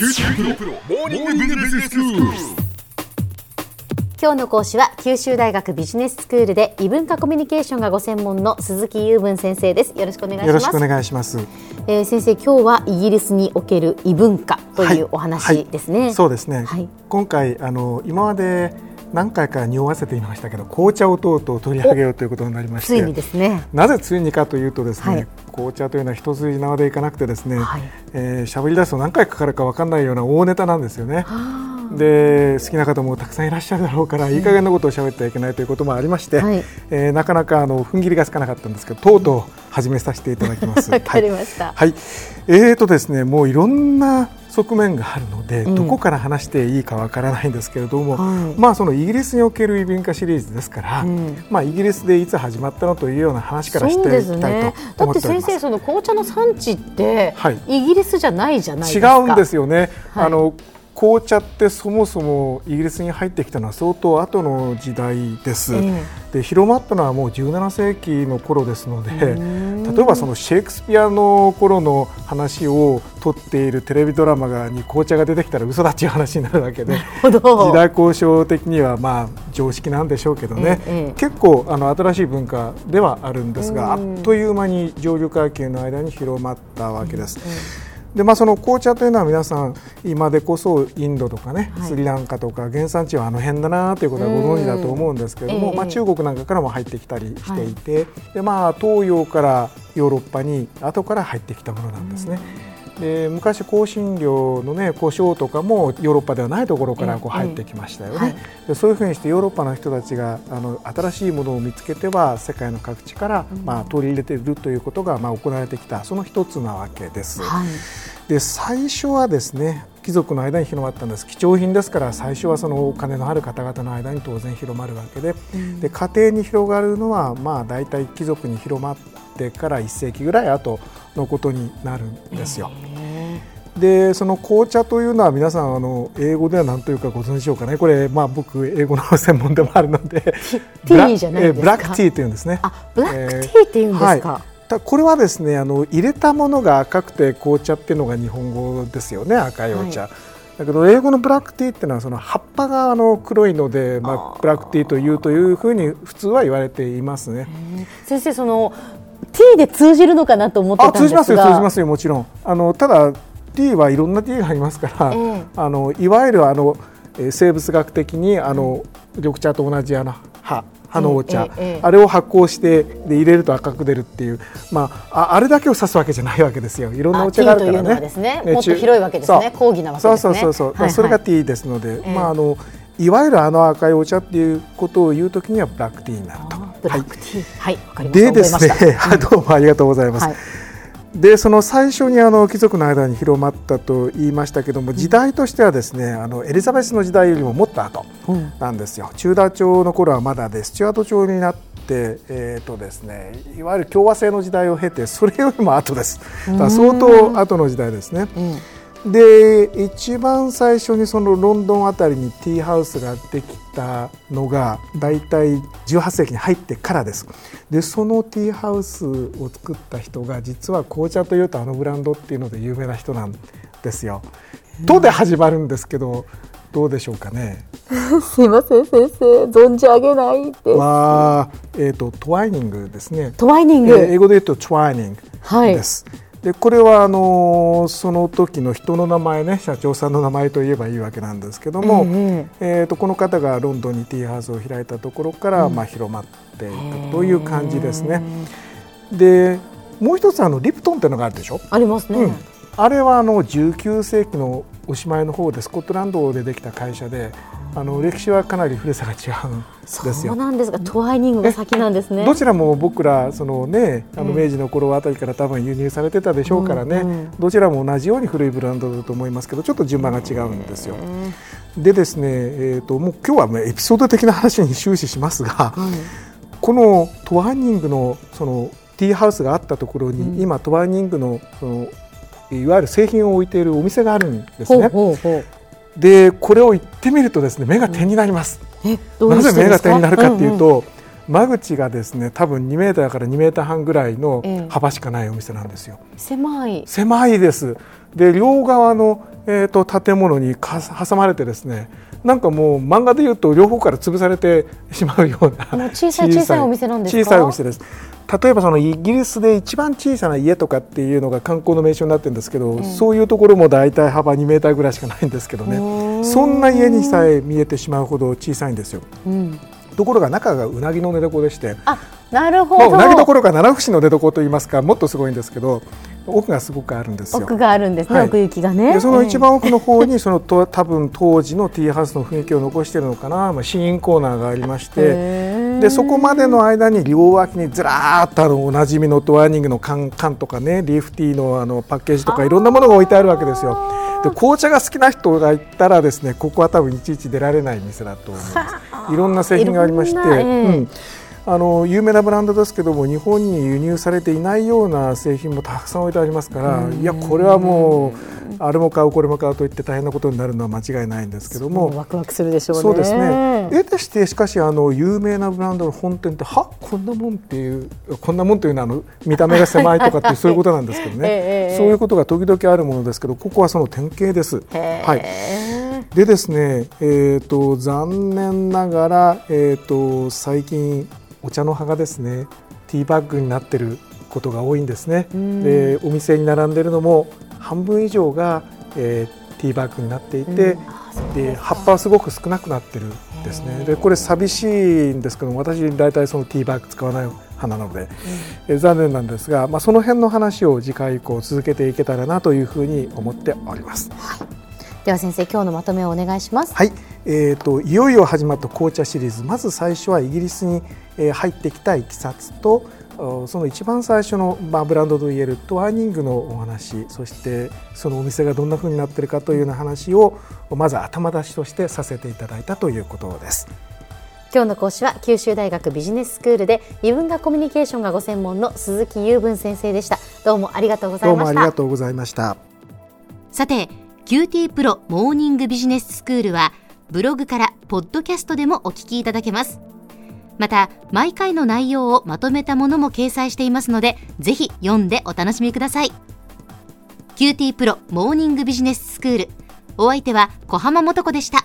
九州大学モーニングビジネススクール。今日の講師は九州大学ビジネススクールで異文化コミュニケーションがご専門の鈴木雄文先生です。よろしくお願いします。よろしくお願いします。えー先生今日はイギリスにおける異文化というお話ですね、はい。そうですね。はい。今回あの今まで何回か匂わせていましたけど、紅茶をとうとう取り上げようということになりまして、ついにですね。なぜついにかというとですね、はい。紅茶というのは一筋縄でいかなくてですね、はい。えーしゃべり出すと何回かかるかわかんないような大ネタなんですよね。あで好きな方もたくさんいらっしゃるだろうから、いい加減なことを喋ってはいけないということもありまして、はい。えーなかなかあの踏ん切りがつかなかったんですけど、とうとう始めさせていただきます。わかりました。はい、えーとですね、もういろんな側面があるので、うん。どこから話していいかわからないんですけれども、はい。まあそのイギリスにおける異文化シリーズですから、うん。まあイギリスでいつ始まったのというような話からしていきたいですねとだって思っております。先生その紅茶の産地って、はい。イギリスじゃないじゃないです違かうんですよね。はい。あの紅茶ってそもそもイギリスに入ってきたのは相当後の時代です。えで広まったのはもう17世紀の頃ですのでん。例えばそのシェイクスピアの頃の話を撮っているテレビドラマがに紅茶が出てきたら嘘だっていう話になるわけで時代交渉的にはまあ常識なんでしょうけどね、ええ結構あの新しい文化ではあるんですがあうん。っという間に上流階級の間に広まったわけです。でまあ、その紅茶というのは皆さん今でこそインドとかね、はい。スリランカとか原産地はあの辺だなということはご存知だと思うんですけれども、うんええ。まあ、中国なんかからも入ってきたりしていて、でまあ、東洋からヨーロッパに後から入ってきたものなんですね。で昔香辛料のね胡椒とかもヨーロッパではないところからこうええ入ってきましたよね、はい。でそういうふうにしてヨーロッパの人たちがあの新しいものを見つけては世界の各地から、まあ、取り入れているということが、まあ、行われてきたその一つなわけです。はい。で最初はですね貴族の間に広まったんです。貴重品ですから最初はそのお金のある方々の間に当然広まるわけで,、で家庭に広がるのはまあ大体貴族に広まってから1世紀ぐらい後のことになるんですよ。でその紅茶というのは皆さんあの英語では何というかご存知でしょうかね。これまあ僕英語の専門でもあるので。ティーじゃないですか？ブラックティーというんですね。あブラックティーって言うんですか、はい。たこれはですねあの入れたものが赤くて紅茶っていうのが日本語ですよね赤いお茶、はだけど英語のブラックティーっていうのはその葉っぱがあの黒いので、まあブラックティーというというふうに普通は言われていますね。先生そのティーで通じるのかなと思ってたあんですが。通じますよ通じますよもちろん。あのただティーはいろんなティーがありますから、ええ。あのいわゆるあのえー生物学的にあの緑茶と同じあの葉葉のお茶、ええええ。あれを発酵してで入れると赤く出るっていう、まあ、ああれだけを指すわけじゃないわけですよ。いろんなお茶があるからね。もっと広いわけですね。講義なわけですね。そうそうそうそう、はいはい。それがティーですので、ええ。まああのいわゆるあの赤いお茶っていうことを言うときにはブラックティーになると。あブラックティー。はいわ、かりました。でですね、覚えました。は いどうもありがとうございます。はいでその最初にあの貴族の間に広まったと言いましたけども時代としてはですねあのエリザベスの時代よりももっと後うん。なんですよ、チューダー朝の頃はまだでスチュアート朝になって、えーとですね、いわゆる共和制の時代を経てそれよりも後です。だから相当後の時代ですね。うんで一番最初にそのロンドンあたりにティーハウスができたのが大体18世紀に入ってからですでそのティーハウスを作った人が実は紅茶というとあのブランドっていうので有名な人なんですよ。とで始まるんですけどどうでしょうかね。すいません先生存じ上げないですは、えー、とトワイニングですね。トワイニング、えー英語で言うとトワイニングはいでこれはあのーその時の人の名前ね社長さんの名前と言えばいいわけなんですけども、ええー、とこの方がロンドンにティーハウスを開いたところから、まあ、広まっていったという感じですね。でもう一つあのリプトンっていうのがあるでしょ、ありますね、うん、あれはあの19世紀のおしまいの方でスコットランドでできた会社であの歴史はかなり古さが違うんですよ。そうなんですがトワイニングが先なんですね。どちらも僕らそのねあの明治の頃あたりから多分輸入されてたでしょうからね、うんうん。どちらも同じように古いブランドだと思いますけどちょっと順番が違うんですよ。でですね、えー、ともう今日はねエピソード的な話に終始しますが、はい。このトワーニングのそのティーハウスがあったところに、うん。今トワーニングのそのいわゆる製品を置いているお店があるんですほうね。ほうほうでこれを行ってみるとですね目が点になります。うなぜ目が点になるかっていうんんと、間口がですね多分2メーターから2メーター半ぐらいのええ幅しかないお店なんですよ。狭い狭いです。で両側の、えー、と建物にか挟まれてですねなんかもう漫画でいうと両方から潰されてしまうような小さい小さいお店なんですか？小さいお店です。例えばそのイギリスで一番小さな家とかっていうのが観光の名所になってるんですけど、そういうところも大体幅2メーターぐらいしかないんですけどね。そんな家にさえ見えてしまうほど小さいんですよ。うん。ところが中がうなぎの寝床でして、あなるほまあ、ど、うなぎどころか七節の寝床といいますかもっとすごいんですけど奥がすごくあるんですよ。奥があるんですね、はい。奥行きがね。でその一番奥の方にそのと 多分当時のティーハウスの雰囲気を残しているのかな、まあ、試飲コーナーがありまして。でそこまでの間に両脇にずらーっとあのおなじみのドワーニングの缶缶とかねリーフティーのあのパッケージとかいろんなものが置いてあるわけですよ。で紅茶が好きな人がいたらですねここは多分いちいち出られない店だと思います。いろんな製品がありまして、ええ。うんあの有名なブランドですけども日本に輸入されていないような製品もたくさん置いてありますからいやこれはもうあれも買うこれも買うといって大変なことになるのは間違いないんですけども。ワクワクするでしょうね。そうですね。得てしてしかしあの有名なブランドの本店ってはこんなもんっていうこんなもんというのはあの見た目が狭いとかっていうそういうことなんですけどね、ええそういうことが時々あるものですけどここはその典型です。はい。でですね、えー、と残念ながら、えー、と最近お茶の葉がですねティーバッグになってることが多いんですね。ん。でお店に並んでるのも半分以上が、えーティーバッグになっていて、で葉っぱはすごく少なくなってるんですね。でこれ寂しいんですけども私大体そのティーバッグ使わない派なので、えー残念なんですが、まあ、その辺の話を次回以降続けていけたらなというふうに思っております。では先生今日のまとめをお願いします。はい、えー、といよいよ始まった紅茶シリーズ。まず最初はイギリスにえー入ってきたいきさつとおその一番最初の、まあ、ブランドといえるトワーニングのお話そしてそのお店がどんなふうになっているかというような話をまず頭出しとしてさせていただいたということです。今日の講師は九州大学ビジネススクールで異文化コミュニケーションがご専門の鈴木雄文先生でした。どうもありがとうござどもあいうましたりがとうございました。さて QT プロモーニングビジネススクールはブログからポッドキャストでもお聞きいただけます。また毎回の内容をまとめたものも掲載していますのでぜひ読んでお楽しみください。QT プロモーニングビジネススクール。お相手は小浜もとこでした。